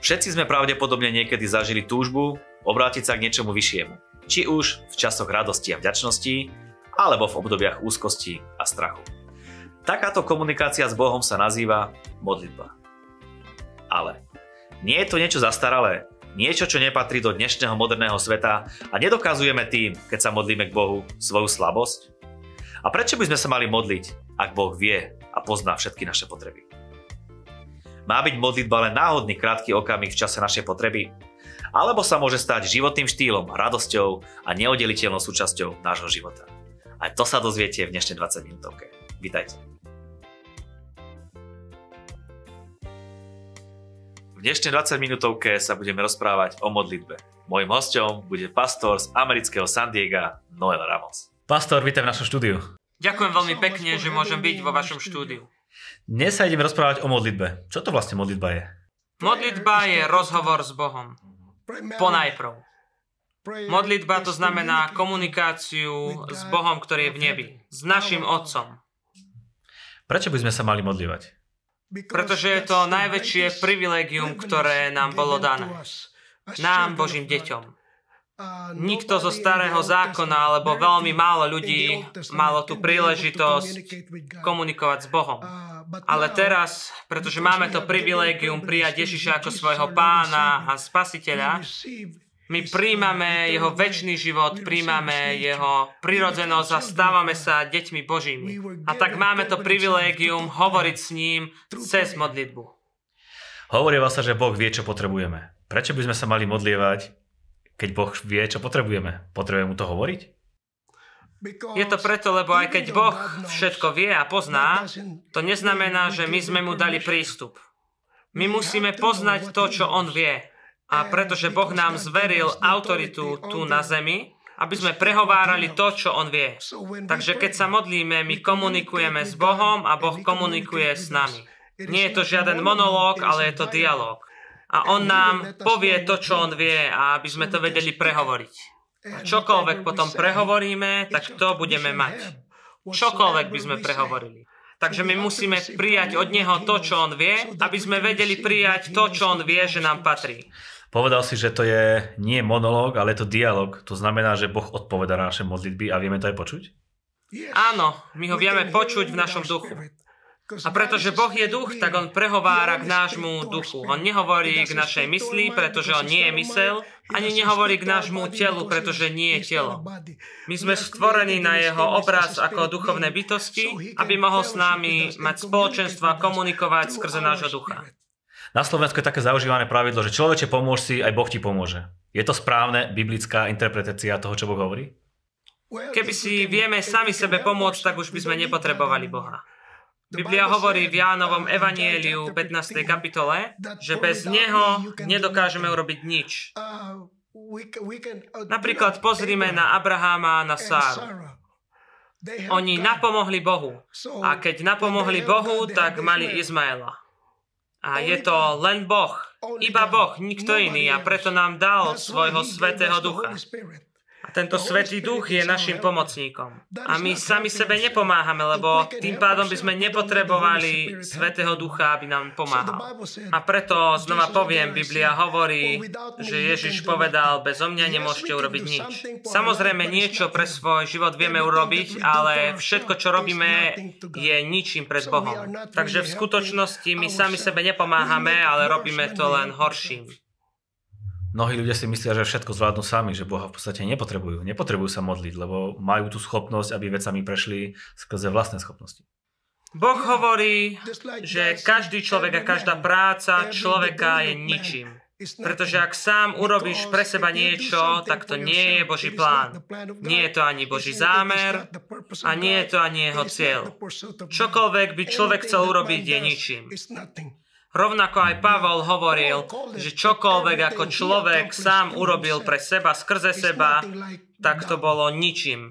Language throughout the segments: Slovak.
Všetci sme pravdepodobne niekedy zažili túžbu obrátiť sa k niečomu vyššiemu. Či už v časoch radosti a vďačnosti, alebo v obdobiach úzkosti a strachu. Takáto komunikácia s Bohom sa nazýva modlitba. Ale nie je to niečo zastaralé, niečo, čo nepatrí do dnešného moderného sveta a nedokazujeme tým, keď sa modlíme k Bohu, svoju slabosť? A prečo by sme sa mali modliť, ak Boh vie a pozná všetky naše potreby? Má byť modlitba len náhodný krátky okamih v čase našej potreby? Alebo sa môže stať životným štýlom, radosťou a neoddeliteľnou súčasťou nášho života? Aj to sa dozviete v dnešnej 20 minútovke. Vítajte. V dnešnej 20 minútovke sa budeme rozprávať o modlitbe. Mojím hostom bude pastor z amerického San Diego, Noel Ramos. Pastor, vítaj v našom štúdiu. Ďakujem veľmi pekne, že môžem byť vo vašom štúdiu. Dnes sa ideme rozprávať o modlitbe. Čo to vlastne modlitba je? Modlitba je rozhovor s Bohom. Ponajprv. Modlitba to znamená komunikáciu s Bohom, ktorý je v nebi. S našim Otcom. Prečo by sme sa mali modlivať? Pretože je to najväčšie privilegium, ktoré nám bolo dané. Nám, Božím deťom. Nikto zo starého zákona alebo veľmi málo ľudí malo tú príležitosť komunikovať s Bohom. Ale teraz, pretože máme to privilégium prijať Ježiša ako svojho pána a spasiteľa, my príjmame jeho väčší život, príjmame jeho prirodzenosť a stávame sa deťmi Božími. A tak máme to privilégium hovoriť s ním cez modlitbu. Hovorí sa, že Boh vie, čo potrebujeme. Prečo by sme sa mali modlievať keď Boh vie, čo potrebujeme. Potrebujeme mu to hovoriť? Je to preto, lebo aj keď Boh všetko vie a pozná, to neznamená, že my sme mu dali prístup. My musíme poznať to, čo on vie. A pretože Boh nám zveril autoritu tu na zemi, aby sme prehovárali to, čo on vie. Takže keď sa modlíme, my komunikujeme s Bohom a Boh komunikuje s nami. Nie je to žiaden monológ, ale je to dialog a on nám povie to, čo on vie a aby sme to vedeli prehovoriť. A čokoľvek potom prehovoríme, tak to budeme mať. Čokoľvek by sme prehovorili. Takže my musíme prijať od neho to, čo on vie, aby sme vedeli prijať to, čo on vie, že nám patrí. Povedal si, že to je nie monológ, ale je to dialog. To znamená, že Boh odpoveda na naše modlitby a vieme to aj počuť? Áno, my ho vieme počuť v našom duchu. A pretože Boh je duch, tak on prehovára k nášmu duchu. On nehovorí k našej mysli, pretože on nie je mysel, ani nehovorí k nášmu telu, pretože nie je telo. My sme stvorení na jeho obraz ako duchovné bytosti, aby mohol s nami mať spoločenstvo a komunikovať skrze nášho ducha. Na Slovensku je také zaužívané pravidlo, že človeče pomôž si, aj Boh ti pomôže. Je to správne biblická interpretácia toho, čo Boh hovorí? Keby si vieme sami sebe pomôcť, tak už by sme nepotrebovali Boha. Biblia hovorí v Jánovom evanieliu 15. kapitole, že bez Neho nedokážeme urobiť nič. Napríklad pozrime na Abraháma a na Sáru. Oni napomohli Bohu. A keď napomohli Bohu, tak mali Izmaela. A je to len Boh, iba Boh, nikto iný a preto nám dal svojho svetého ducha. Tento Svetý Duch je našim pomocníkom. A my sami sebe nepomáhame, lebo tým pádom by sme nepotrebovali Svetého Ducha, aby nám pomáhal. A preto znova poviem, Biblia hovorí, že Ježiš povedal, bez mňa nemôžete urobiť nič. Samozrejme niečo pre svoj život vieme urobiť, ale všetko, čo robíme, je ničím pred Bohom. Takže v skutočnosti my sami sebe nepomáhame, ale robíme to len horším. Mnohí ľudia si myslia, že všetko zvládnu sami, že Boha v podstate nepotrebujú. Nepotrebujú sa modliť, lebo majú tú schopnosť, aby vecami prešli skrze vlastné schopnosti. Boh hovorí, že každý človek a každá práca človeka je ničím. Pretože ak sám urobíš pre seba niečo, tak to nie je Boží plán. Nie je to ani Boží zámer a nie je to ani jeho cieľ. Čokoľvek by človek chcel urobiť, je ničím. Rovnako aj Pavol hovoril, že čokoľvek ako človek sám urobil pre seba, skrze seba, tak to bolo ničím.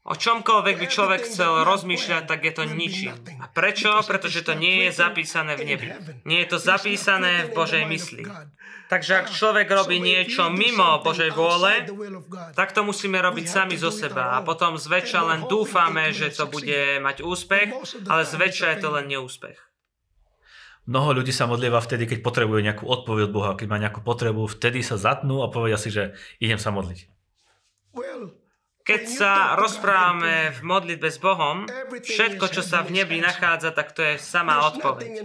O čomkoľvek by človek chcel rozmýšľať, tak je to ničím. A prečo? Pretože to nie je zapísané v nebi. Nie je to zapísané v Božej mysli. Takže ak človek robí niečo mimo Božej vôle, tak to musíme robiť sami zo seba. A potom zväčša len dúfame, že to bude mať úspech, ale zväčša je to len neúspech. Mnoho ľudí sa modlieva vtedy, keď potrebujú nejakú odpoveď od Boha, keď má nejakú potrebu, vtedy sa zatnú a povedia si, že idem sa modliť. Keď sa rozprávame v modlitbe s Bohom, všetko, čo sa v nebi nachádza, tak to je sama odpoveď.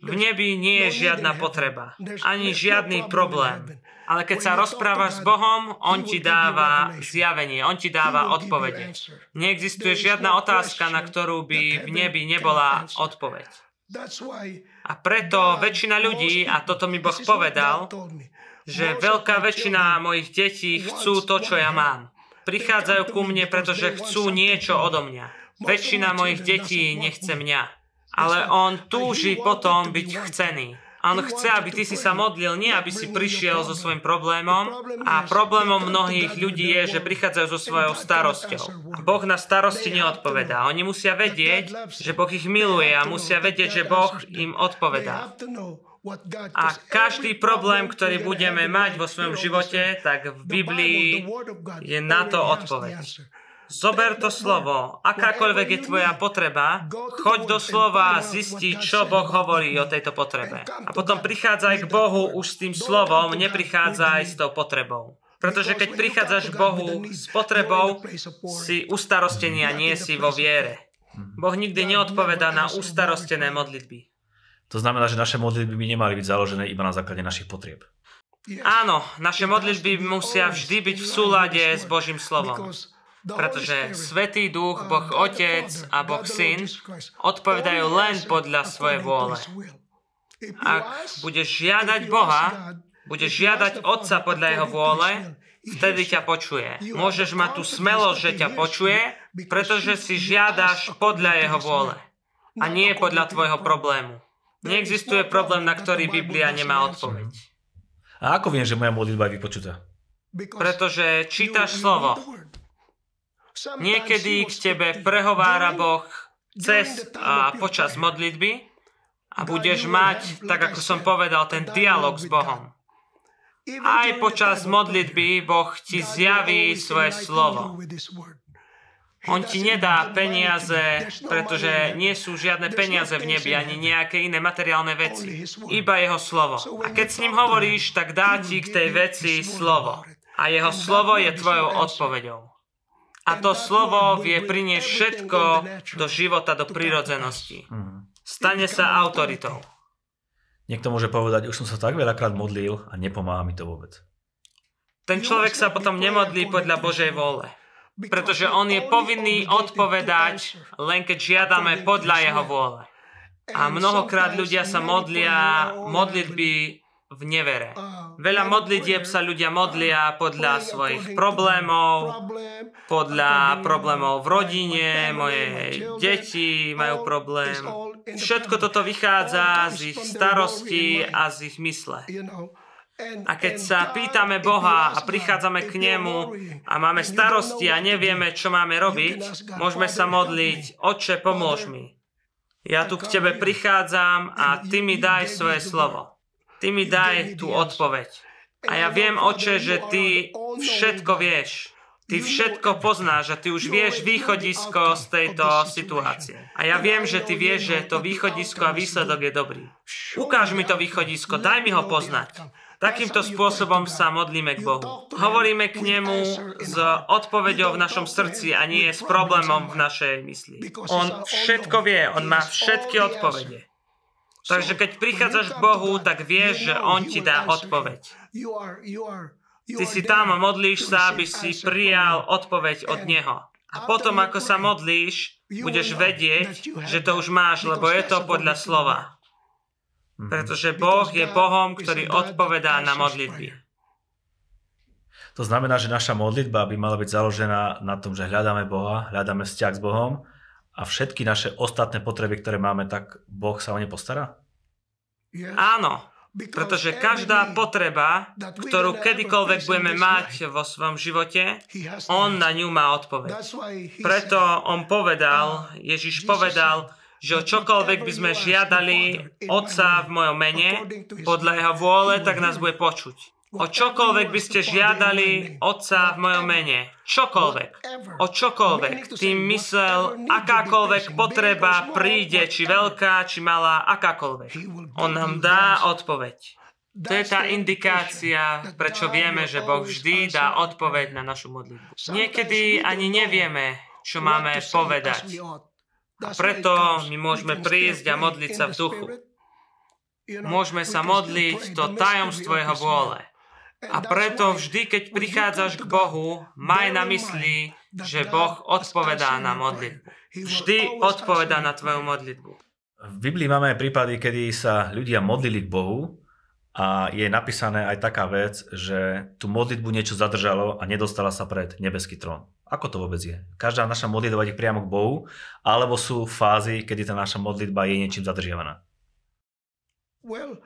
V nebi nie je žiadna potreba, ani žiadny problém. Ale keď sa rozprávaš s Bohom, On ti dáva zjavenie, On ti dáva odpovede. Neexistuje žiadna otázka, na ktorú by v nebi nebola odpoveď. A preto väčšina ľudí, a toto mi Boh povedal, že veľká väčšina mojich detí chcú to, čo ja mám. prichádzajú ku mne, pretože chcú niečo odo mňa. Väčšina mojich detí nechce mňa, ale on túži potom byť chcený. On chce, aby ty si sa modlil, nie aby si prišiel so svojím problémom. A problémom mnohých ľudí je, že prichádzajú so svojou starosťou. Boh na starosti neodpovedá. Oni musia vedieť, že Boh ich miluje a musia vedieť, že Boh im odpovedá. A každý problém, ktorý budeme mať vo svojom živote, tak v Biblii je na to odpoveď. Zober to slovo. Akákoľvek je tvoja potreba, choď do slova a zisti, čo Boh hovorí o tejto potrebe. A potom prichádzaj k Bohu už s tým slovom, neprichádzaj s tou potrebou. Pretože keď prichádzaš k Bohu s potrebou, si ustarostený a nie si vo viere. Boh nikdy neodpovedá na ustarostené modlitby. To znamená, že naše modlitby by nemali byť založené iba na základe našich potrieb. Áno, naše modlitby musia vždy byť v súlade s Božím slovom. Pretože Svetý Duch, Boh Otec a Boh Syn odpovedajú len podľa svojej vôle. Ak budeš žiadať Boha, budeš žiadať Otca podľa Jeho vôle, vtedy ťa počuje. Môžeš mať tú smelosť, že ťa počuje, pretože si žiadaš podľa Jeho vôle a nie podľa tvojho problému. Neexistuje problém, na ktorý Biblia nemá odpoveď. A ako viem, že moja modlitba je vypočutá? Pretože čítaš slovo. Niekedy k tebe prehovára Boh cez a počas modlitby a budeš mať, tak ako som povedal, ten dialog s Bohom. Aj počas modlitby Boh ti zjaví svoje slovo. On ti nedá peniaze, pretože nie sú žiadne peniaze v nebi, ani nejaké iné materiálne veci. Iba jeho slovo. A keď s ním hovoríš, tak dá ti k tej veci slovo. A jeho slovo je tvojou odpoveďou. A to slovo vie priniesť všetko do života, do prírodzenosti. Stane sa autoritou. Niekto môže povedať, už som sa tak veľakrát modlil a nepomáha mi to vôbec. Ten človek sa potom nemodlí podľa Božej vôle pretože on je povinný odpovedať, len keď žiadame podľa jeho vôle. A mnohokrát ľudia sa modlia modlitby v nevere. Veľa modlitieb sa ľudia modlia podľa svojich problémov, podľa problémov v rodine, moje deti majú problém. Všetko toto vychádza z ich starosti a z ich mysle. A keď sa pýtame Boha a prichádzame k Nemu a máme starosti a nevieme, čo máme robiť, môžeme sa modliť, Oče, pomôž mi. Ja tu k Tebe prichádzam a Ty mi daj svoje slovo. Ty mi daj tú odpoveď. A ja viem, Oče, že Ty všetko vieš. Ty všetko poznáš a ty už vieš východisko z tejto situácie. A ja viem, že ty vieš, že to východisko a výsledok je dobrý. Ukáž mi to východisko, daj mi ho poznať. Takýmto spôsobom sa modlíme k Bohu. Hovoríme k Nemu s odpoveďou v našom srdci a nie s problémom v našej mysli. On všetko vie, On má všetky odpovede. Takže keď prichádzaš k Bohu, tak vieš, že On ti dá odpoveď. Ty si tam modlíš sa, aby si prijal odpoveď od Neho. A potom, ako sa modlíš, budeš vedieť, že to už máš, lebo je to podľa slova. Pretože Boh je Bohom, ktorý odpovedá na modlitby. To znamená, že naša modlitba by mala byť založená na tom, že hľadáme Boha, hľadáme vzťah s Bohom a všetky naše ostatné potreby, ktoré máme, tak Boh sa o ne postará? Áno, Pretože každá potreba, ktorú kedykoľvek budeme mať vo svojom živote, on na ňu má odpoveď. Preto on povedal, Ježiš povedal, že čokoľvek by sme žiadali Otca v mojom mene, podľa jeho vôle, tak nás bude počuť. O čokoľvek by ste žiadali Otca v mojom mene. Čokoľvek. O čokoľvek. Tým myslel, akákoľvek potreba príde, či veľká, či malá, akákoľvek. On nám dá odpoveď. To je tá indikácia, prečo vieme, že Boh vždy dá odpoveď na našu modlitbu. Niekedy ani nevieme, čo máme povedať. A preto my môžeme prísť a modliť sa v duchu. Môžeme sa modliť to tajomstvo Jeho vôle. A preto vždy, keď prichádzaš k Bohu, maj na mysli, že Boh odpovedá na modlitbu. Vždy odpovedá na tvoju modlitbu. V Biblii máme aj prípady, kedy sa ľudia modlili k Bohu a je napísané aj taká vec, že tú modlitbu niečo zadržalo a nedostala sa pred nebeský trón. Ako to vôbec je? Každá naša modlitba ide priamo k Bohu, alebo sú fázy, kedy tá naša modlitba je niečím zadržiavaná? Well,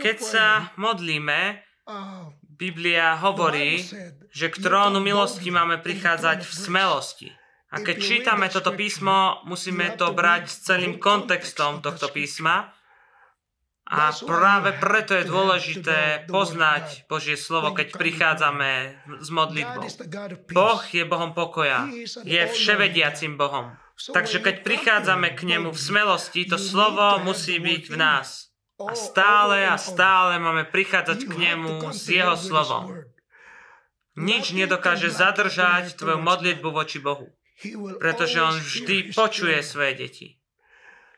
keď sa modlíme, uh, Biblia hovorí, že k trónu milosti máme prichádzať v smelosti. A keď čítame toto písmo, musíme to brať s celým kontextom tohto písma. A práve preto je dôležité poznať Božie slovo, keď prichádzame s modlitbou. Boh je Bohom pokoja, je vševediacim Bohom. Takže keď prichádzame k nemu v smelosti, to slovo musí byť v nás. A stále a stále máme prichádzať k nemu s jeho slovom. Nič nedokáže zadržať tvoju modlitbu voči Bohu, pretože on vždy počuje svoje deti.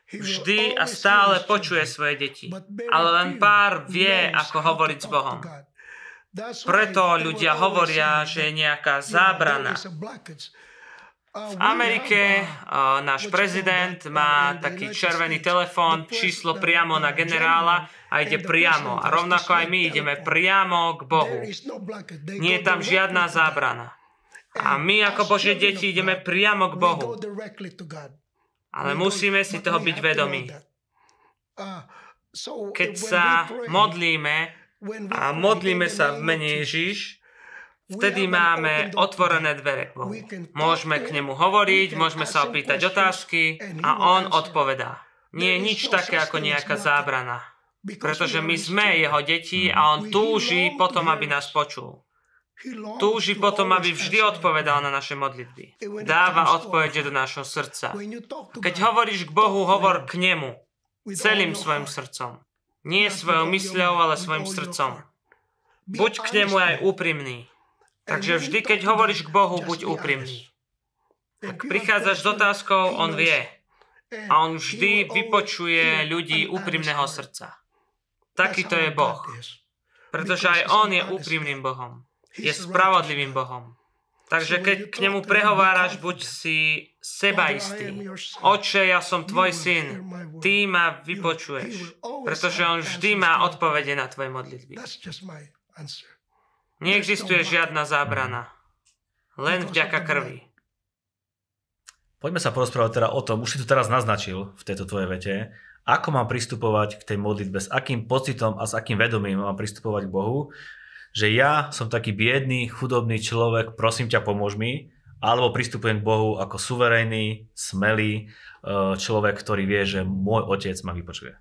Vždy a stále počuje svoje deti, ale len pár vie, ako hovoriť s Bohom. Preto ľudia hovoria, že je nejaká zábrana. V Amerike uh, náš prezident má taký červený telefón, číslo priamo na generála a ide priamo. A rovnako aj my ideme priamo k Bohu. Nie je tam žiadna zábrana. A my ako Božie deti ideme priamo k Bohu. Ale musíme si toho byť vedomí. Keď sa modlíme a modlíme sa v mene Ježiš, Vtedy máme otvorené dvere k Bohu. Môžeme k nemu hovoriť, môžeme sa opýtať otázky a on odpovedá. Nie je nič také ako nejaká zábrana. Pretože my sme jeho deti a on túži potom, aby nás počul. Túži potom, aby vždy odpovedal na naše modlitby. Dáva odpovede do nášho srdca. Keď hovoríš k Bohu, hovor k nemu. Celým svojim srdcom. Nie svojou mysľou, ale svojim srdcom. Buď k nemu aj úprimný. Takže vždy, keď hovoríš k Bohu, buď úprimný. Ak prichádzaš s otázkou, On vie. A On vždy vypočuje ľudí úprimného srdca. Takýto je Boh. Pretože aj On je úprimným Bohom. Je spravodlivým Bohom. Takže keď k nemu prehováraš, buď si seba istý. Oče, ja som tvoj syn, ty ma vypočuješ, pretože on vždy má odpovede na tvoje modlitby. Neexistuje žiadna zábrana. Len vďaka krvi. Poďme sa porozprávať teda o tom, už si tu teraz naznačil v tejto tvojej vete, ako mám pristupovať k tej modlitbe, s akým pocitom a s akým vedomím mám pristupovať k Bohu, že ja som taký biedný, chudobný človek, prosím ťa, pomôž mi, alebo pristupujem k Bohu ako suverénny, smelý e, človek, ktorý vie, že môj otec ma vypočuje.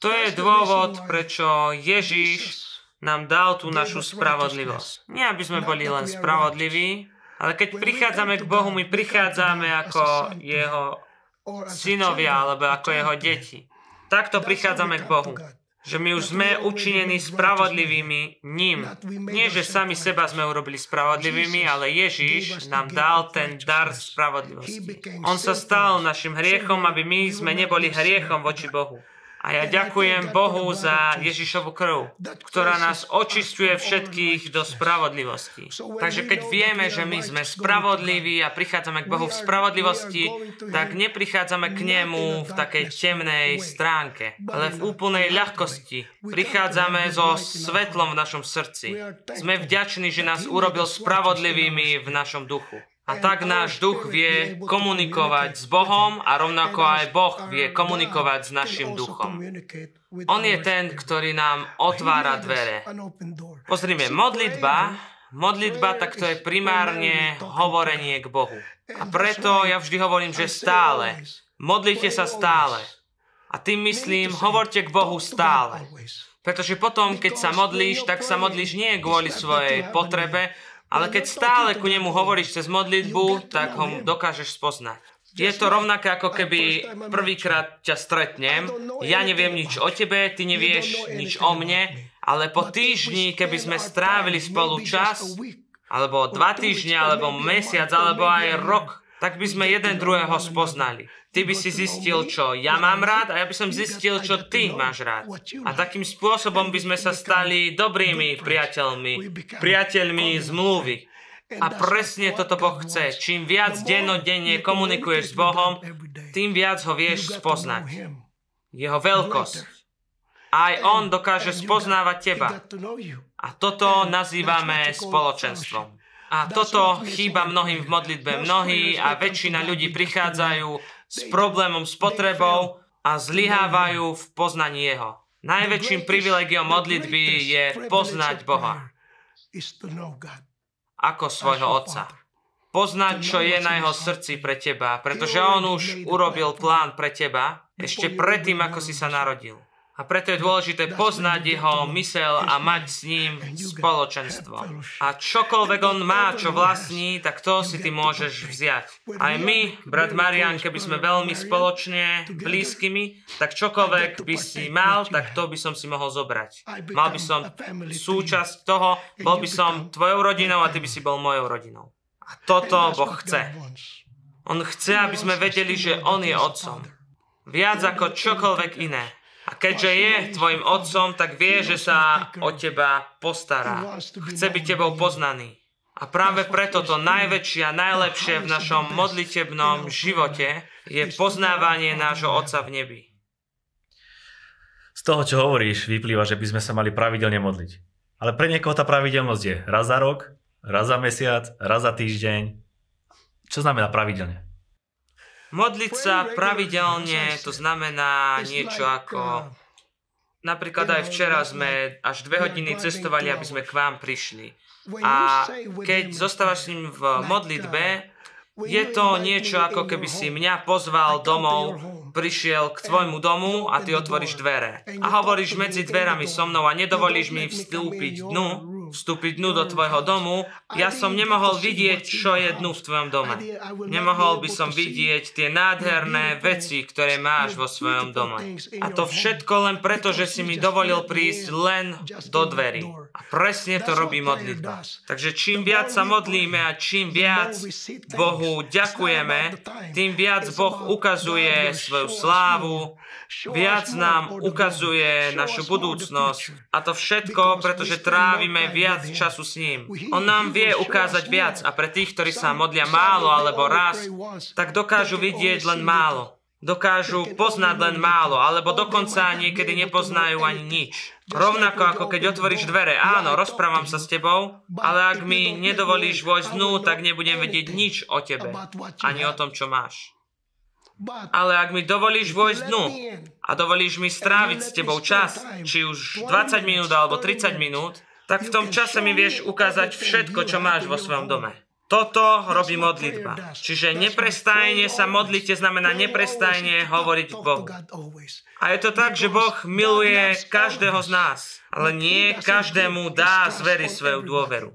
To je dôvod, prečo Ježíš nám dal tú našu spravodlivosť. Nie, aby sme boli len spravodliví, ale keď prichádzame k Bohu, my prichádzame ako jeho synovia alebo ako jeho deti. Takto prichádzame k Bohu. Že my už sme učinení spravodlivými ním. Nie, že sami seba sme urobili spravodlivými, ale Ježiš nám dal ten dar spravodlivosti. On sa stal našim hriechom, aby my sme neboli hriechom voči Bohu. A ja ďakujem Bohu za Ježišovu krv, ktorá nás očistuje všetkých do spravodlivosti. Takže keď vieme, že my sme spravodliví a prichádzame k Bohu v spravodlivosti, tak neprichádzame k Nemu v takej temnej stránke, ale v úplnej ľahkosti. Prichádzame so svetlom v našom srdci. Sme vďační, že nás urobil spravodlivými v našom duchu. A tak náš duch vie komunikovať s Bohom a rovnako aj Boh vie komunikovať s našim duchom. On je ten, ktorý nám otvára dvere. Pozrime, modlitba, modlitba, tak to je primárne hovorenie k Bohu. A preto ja vždy hovorím, že stále. Modlite sa stále. A tým myslím, hovorte k Bohu stále. Pretože potom, keď sa modlíš, tak sa modlíš nie kvôli svojej potrebe, ale keď stále ku nemu hovoríš cez modlitbu, tak ho dokážeš spoznať. Je to rovnaké, ako keby prvýkrát ťa stretnem, ja neviem nič o tebe, ty nevieš nič o mne, ale po týždni, keby sme strávili spolu čas, alebo dva týždne, alebo mesiac, alebo aj rok, tak by sme jeden druhého spoznali. Ty by si zistil, čo ja mám rád a ja by som zistil, čo ty máš rád. A takým spôsobom by sme sa stali dobrými priateľmi, priateľmi zmluvy. A presne toto Boh chce. Čím viac dennodenne komunikuješ s Bohom, tým viac ho vieš spoznať. Jeho veľkosť. Aj On dokáže spoznávať teba. A toto nazývame spoločenstvom. A toto chýba mnohým v modlitbe. Mnohí a väčšina ľudí prichádzajú s problémom s potrebou a zlyhávajú v poznaní Jeho. Najväčším privilegiom modlitby je poznať Boha ako svojho Otca. Poznať, čo je na jeho srdci pre teba, pretože on už urobil plán pre teba ešte predtým, ako si sa narodil. A preto je dôležité poznať jeho mysel a mať s ním spoločenstvo. A čokoľvek on má, čo vlastní, tak to si ty môžeš vziať. Aj my, brat Marian, keby sme veľmi spoločne blízkymi, tak čokoľvek by si mal, tak to by som si mohol zobrať. Mal by som súčasť toho, bol by som tvojou rodinou a ty by si bol mojou rodinou. A toto Boh chce. On chce, aby sme vedeli, že On je Otcom. Viac ako čokoľvek iné. A keďže je tvojim otcom, tak vie, že sa o teba postará. Chce byť tebou poznaný. A práve preto to najväčšie a najlepšie v našom modlitebnom živote je poznávanie nášho Otca v nebi. Z toho, čo hovoríš, vyplýva, že by sme sa mali pravidelne modliť. Ale pre niekoho tá pravidelnosť je raz za rok, raz za mesiac, raz za týždeň. Čo znamená pravidelne? Modliť sa pravidelne, to znamená niečo ako... Napríklad aj včera sme až dve hodiny cestovali, aby sme k vám prišli. A keď zostávaš s ním v modlitbe, je to niečo ako keby si mňa pozval domov, prišiel k tvojmu domu a ty otvoríš dvere. A hovoríš medzi dverami so mnou a nedovolíš mi vstúpiť dnu, vstúpiť dnu do tvojho domu, ja som nemohol vidieť, čo je dnu v tvojom dome. Nemohol by som vidieť tie nádherné veci, ktoré máš vo svojom dome. A to všetko len preto, že si mi dovolil prísť len do dverí. A presne to robí modlitba. Takže čím viac sa modlíme a čím viac Bohu ďakujeme, tým viac Boh ukazuje svoju slávu, viac nám ukazuje našu budúcnosť. A to všetko, pretože trávime viac času s ním. On nám vie ukázať viac a pre tých, ktorí sa modlia málo alebo raz, tak dokážu vidieť len málo. Dokážu poznať len málo, alebo dokonca niekedy nepoznajú ani nič. Rovnako ako keď otvoríš dvere, áno, rozprávam sa s tebou, ale ak mi nedovolíš vojsť dnu, tak nebudem vedieť nič o tebe, ani o tom, čo máš. Ale ak mi dovolíš vojsť dnu a dovolíš mi stráviť s tebou čas, či už 20 minút alebo 30 minút, tak v tom čase mi vieš ukázať všetko, čo máš vo svojom dome. Toto robí modlitba. Čiže neprestajne sa modlite znamená neprestajne hovoriť Bohu. A je to tak, že Boh miluje každého z nás, ale nie každému dá zveriť svoju dôveru.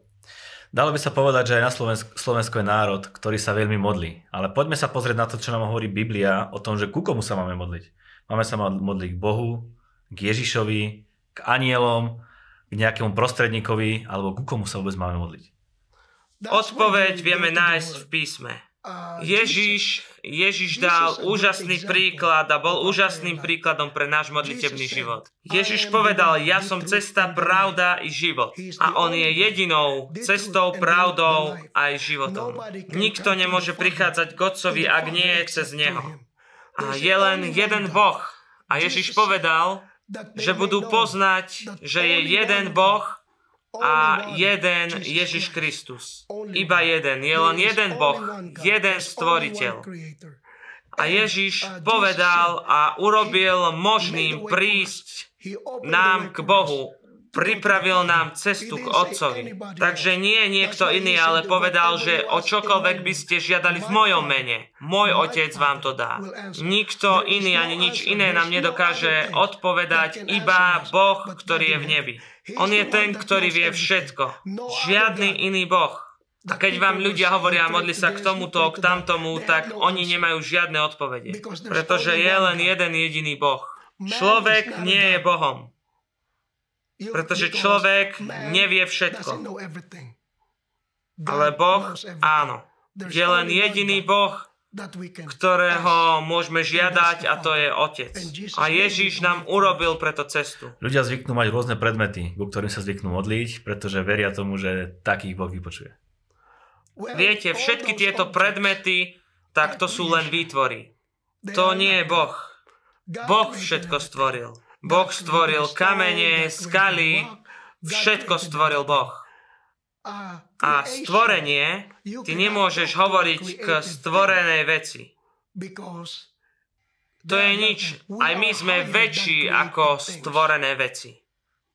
Dalo by sa povedať, že aj na Slovensko, Slovensko je národ, ktorý sa veľmi modlí. Ale poďme sa pozrieť na to, čo nám hovorí Biblia o tom, že ku komu sa máme modliť. Máme sa modliť k Bohu, k Ježišovi, k anielom, k nejakému prostredníkovi, alebo ku komu sa vôbec máme modliť? Odpoveď vieme nájsť v písme. Ježiš, Ježiš dal úžasný príklad a bol úžasným príkladom pre náš modlitebný život. Ježiš povedal, ja som cesta, pravda i život. A on je jedinou cestou, pravdou aj životom. Nikto nemôže prichádzať k Otcovi, ak nie je cez Neho. A je len jeden Boh. A Ježiš povedal, že budú poznať, že je jeden Boh a jeden Ježiš Kristus. Iba jeden. Je len jeden Boh, jeden stvoriteľ. A Ježiš povedal a urobil možným prísť nám k Bohu. pripravil nám cestu k Otcovi. Takže nie niekto iný, ale povedal, že o čokoľvek by ste žiadali v mojom mene, môj Otec vám to dá. Nikto iný ani nič iné nám nedokáže odpovedať, iba Boh, ktorý je v nebi. On je ten, ktorý vie všetko. Žiadny iný Boh. A keď vám ľudia hovoria modli sa k tomuto, k tamtomu, tak oni nemajú žiadne odpovede. Pretože je len jeden jediný Boh. Človek nie je Bohom. Pretože človek nevie všetko. Ale Boh áno. Je len jediný Boh, ktorého môžeme žiadať a to je Otec. A Ježíš nám urobil preto cestu. Ľudia zvyknú mať rôzne predmety, ku ktorým sa zvyknú modliť, pretože veria tomu, že takých Boh vypočuje. Viete, všetky tieto predmety, tak to sú len výtvory. To nie je Boh. Boh všetko stvoril. Boh stvoril kamene, skaly, všetko stvoril Boh. A stvorenie, ty nemôžeš hovoriť k stvorenej veci. To je nič. Aj my sme väčší ako stvorené veci.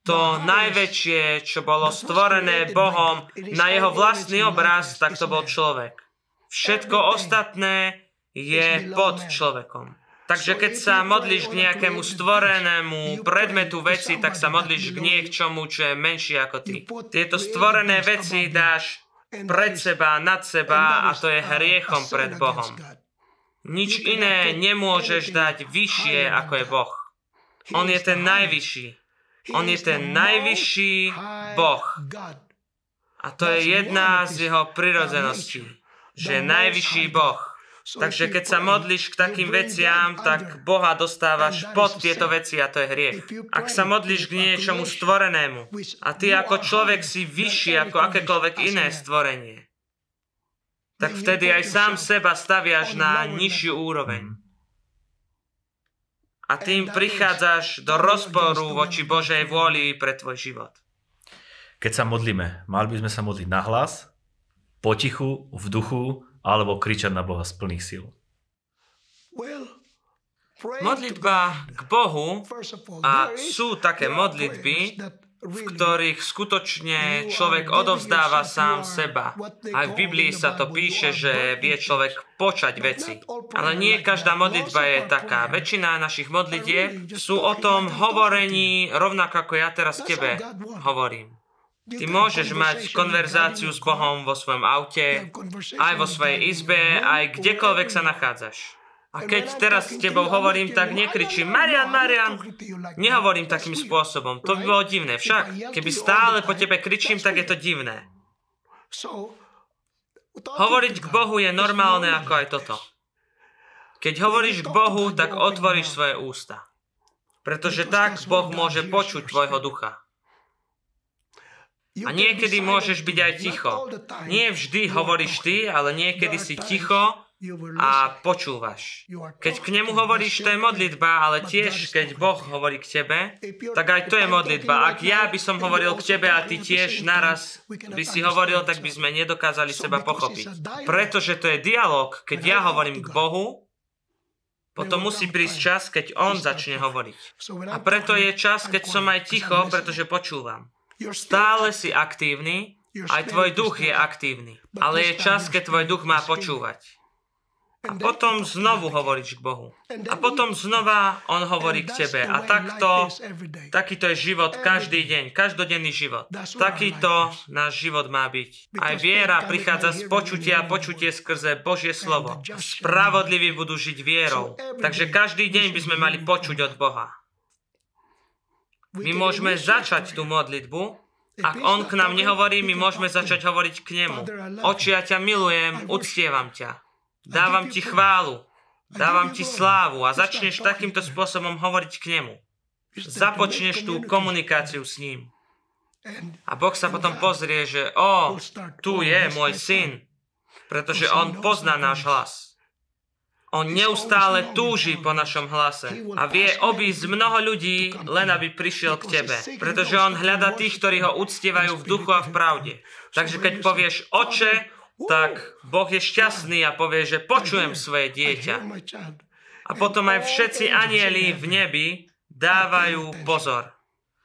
To najväčšie, čo bolo stvorené Bohom na jeho vlastný obraz, tak to bol človek. Všetko ostatné je pod človekom. Takže keď sa modlíš k nejakému stvorenému predmetu veci, tak sa modlíš k niečomu, čo je menšie ako ty. Tieto stvorené veci dáš pred seba, nad seba a to je hriechom pred Bohom. Nič iné nemôžeš dať vyššie ako je Boh. On je ten najvyšší. On je ten najvyšší Boh. A to je jedna z jeho prirodzeností, že je najvyšší Boh. Takže keď sa modlíš k takým veciam, tak Boha dostávaš pod tieto veci a to je hriech. Ak sa modlíš k niečomu stvorenému a ty ako človek si vyšší ako akékoľvek iné stvorenie, tak vtedy aj sám seba staviaš na nižšiu úroveň. A tým prichádzaš do rozporu voči Božej vôli pre tvoj život. Keď sa modlíme, mali by sme sa modliť na hlas, potichu, v duchu alebo kričať na Boha z plných síl? Modlitba k Bohu a sú také modlitby, v ktorých skutočne človek odovzdáva sám seba. Aj v Biblii sa to píše, že vie človek počať veci. Ale nie každá modlitba je taká. Väčšina našich modlitieb sú o tom hovorení, rovnako ako ja teraz tebe hovorím. Ty môžeš mať konverzáciu s Bohom vo svojom aute, aj vo svojej izbe, aj kdekoľvek sa nachádzaš. A keď teraz s tebou hovorím, tak nekričím Marian, Marian. Nehovorím takým spôsobom. To by bolo divné. Však, keby stále po tebe kričím, tak je to divné. Hovoriť k Bohu je normálne ako aj toto. Keď hovoríš k Bohu, tak otvoríš svoje ústa. Pretože tak Boh môže počuť tvojho ducha. A niekedy môžeš byť aj ticho. Nie vždy hovoríš ty, ale niekedy si ticho a počúvaš. Keď k nemu hovoríš, to je modlitba, ale tiež, keď Boh hovorí k tebe, tak aj to je modlitba. Ak ja by som hovoril k tebe a ty tiež naraz by si hovoril, tak by sme nedokázali seba pochopiť. Pretože to je dialog, keď ja hovorím k Bohu, potom musí prísť čas, keď On začne hovoriť. A preto je čas, keď som aj ticho, pretože počúvam. Stále si aktívny, aj tvoj duch je aktívny. Ale je čas, keď tvoj duch má počúvať. A potom znovu hovoríš k Bohu. A potom znova On hovorí k tebe. A takto, takýto je život každý deň, každodenný život. Takýto náš život má byť. Aj viera prichádza z počutia, počutie skrze Božie slovo. Spravodliví budú žiť vierou. Takže každý deň by sme mali počuť od Boha. My môžeme začať tú modlitbu, ak on k nám nehovorí, my môžeme začať hovoriť k nemu. Oči, ja ťa milujem, uctievam ťa. Dávam ti chválu, dávam ti slávu a začneš takýmto spôsobom hovoriť k nemu. Započneš tú komunikáciu s ním. A Boh sa potom pozrie, že o, tu je môj syn, pretože on pozná náš hlas. On neustále túži po našom hlase a vie obísť mnoho ľudí, len aby prišiel k tebe. Pretože on hľada tých, ktorí ho uctievajú v duchu a v pravde. Takže keď povieš oče, tak Boh je šťastný a povie, že počujem svoje dieťa. A potom aj všetci anieli v nebi dávajú pozor.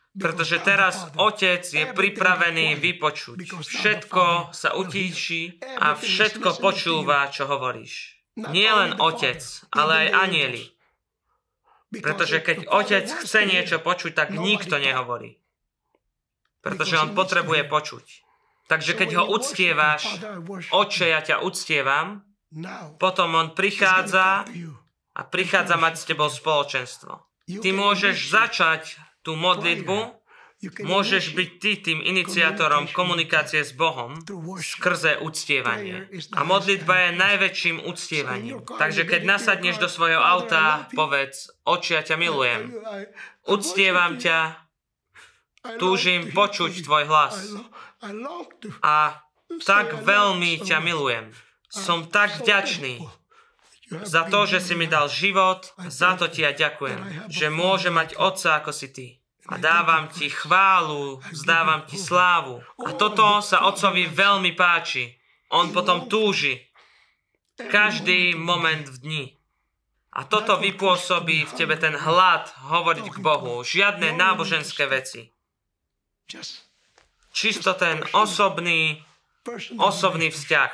Pretože teraz Otec je pripravený vypočuť. Všetko sa utíši a všetko počúva, čo hovoríš. Nie len otec, ale aj anieli. Pretože keď otec chce niečo počuť, tak nikto nehovorí. Pretože on potrebuje počuť. Takže keď ho uctievaš, oče, ja ťa uctievam, potom on prichádza a prichádza mať s tebou spoločenstvo. Ty môžeš začať tú modlitbu Môžeš byť ty tým iniciátorom komunikácie s Bohom skrze uctievanie. A modlitba je najväčším uctievaním. Takže keď nasadneš do svojho auta, povedz, oči, ja ťa milujem. Uctievam ťa, túžim počuť tvoj hlas. A tak veľmi ťa milujem. Som tak vďačný za to, že si mi dal život, za to ti ja ďakujem, že môže mať otca ako si ty a dávam ti chválu, vzdávam ti slávu. A toto sa otcovi veľmi páči. On potom túži. Každý moment v dni. A toto vypôsobí v tebe ten hlad hovoriť k Bohu. Žiadne náboženské veci. Čisto ten osobný, osobný vzťah.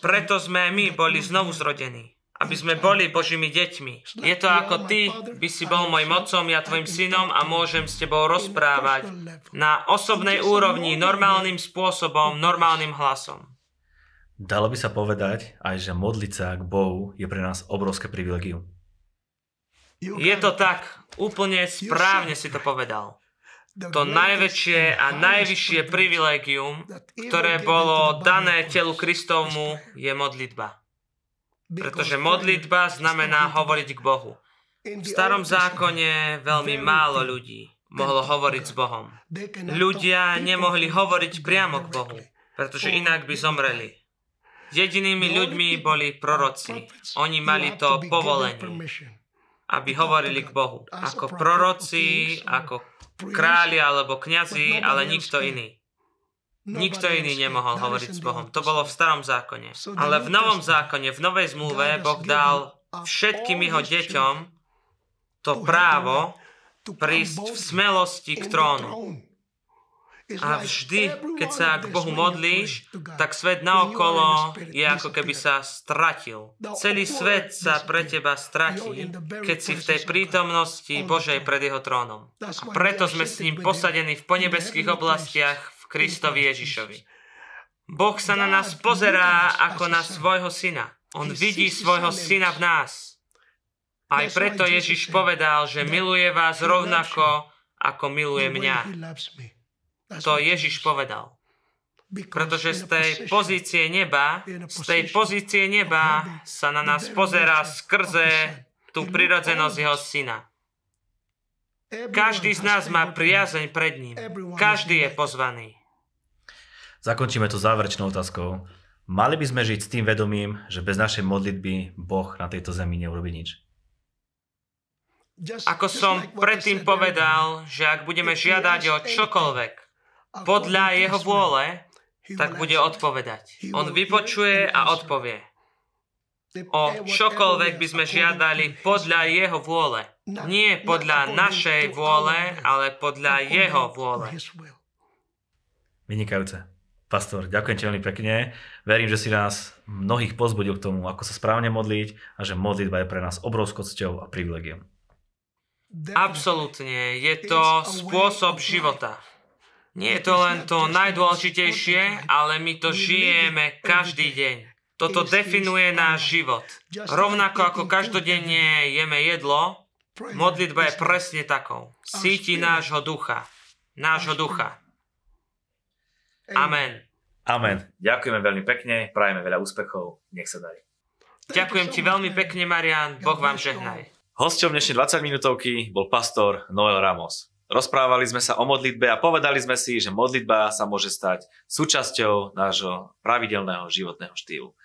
Preto sme my boli znovu zrodení aby sme boli Božími deťmi. Je to ako ty by si bol môjim otcom, ja tvojim synom a môžem s tebou rozprávať na osobnej úrovni, normálnym spôsobom, normálnym hlasom. Dalo by sa povedať aj, že modliť sa k Bohu je pre nás obrovské privilegium. Je to tak, úplne správne si to povedal. To najväčšie a najvyššie privilegium, ktoré bolo dané telu Kristovmu, je modlitba. Pretože modlitba znamená hovoriť k Bohu. V starom zákone veľmi málo ľudí mohlo hovoriť s Bohom. Ľudia nemohli hovoriť priamo k Bohu, pretože inak by zomreli. Jedinými ľuďmi boli proroci. Oni mali to povolenie, aby hovorili k Bohu. Ako proroci, ako králi alebo kňazi, ale nikto iný. Nikto iný nemohol hovoriť s Bohom. To bolo v starom zákone. Ale v novom zákone, v novej zmluve, Boh dal všetkým jeho deťom to právo prísť v smelosti k trónu. A vždy, keď sa k Bohu modlíš, tak svet naokolo je ako keby sa stratil. Celý svet sa pre teba stratí, keď si v tej prítomnosti Božej pred jeho trónom. A preto sme s ním posadení v ponebeských oblastiach Kristovi Ježišovi. Boh sa na nás pozerá ako na svojho syna. On vidí svojho syna v nás. Aj preto Ježiš povedal, že miluje vás rovnako, ako miluje mňa. To Ježiš povedal. Pretože z tej pozície neba, z tej pozície neba sa na nás pozerá skrze tú prirodzenosť jeho syna. Každý z nás má priazeň pred ním. Každý je pozvaný. Zakončíme to záverečnou otázkou. Mali by sme žiť s tým vedomím, že bez našej modlitby Boh na tejto zemi neurobi nič. Ako som predtým povedal, že ak budeme žiadať o čokoľvek podľa jeho vôle, tak bude odpovedať. On vypočuje a odpovie. O čokoľvek by sme žiadali podľa jeho vôle. Nie podľa našej vôle, ale podľa jeho vôle. Vynikajúce. Pastor, ďakujem ti veľmi pekne. Verím, že si nás mnohých pozbudil k tomu, ako sa správne modliť a že modlitba je pre nás obrovskou cťou a privilegium. Absolutne, je to spôsob života. Nie je to len to najdôležitejšie, ale my to žijeme každý deň. Toto definuje náš život. Rovnako ako každodenne jeme jedlo, modlitba je presne takou. Síti nášho ducha. Nášho ducha. Amen. Amen. Ďakujeme veľmi pekne, prajeme veľa úspechov, nech sa darí. Ďakujem ti veľmi pekne, Marian, Boh vám žehnaj. Hosťom dnešnej 20 minútovky bol pastor Noel Ramos. Rozprávali sme sa o modlitbe a povedali sme si, že modlitba sa môže stať súčasťou nášho pravidelného životného štýlu.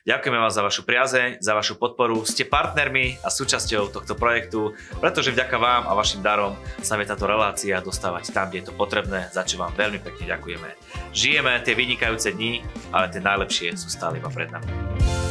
Ďakujeme vám za vašu priazeň, za vašu podporu. Ste partnermi a súčasťou tohto projektu, pretože vďaka vám a vašim darom sa vie táto relácia dostávať tam, kde je to potrebné, za čo vám veľmi pekne ďakujeme. Žijeme tie vynikajúce dni, ale tie najlepšie sú stále iba pred nami.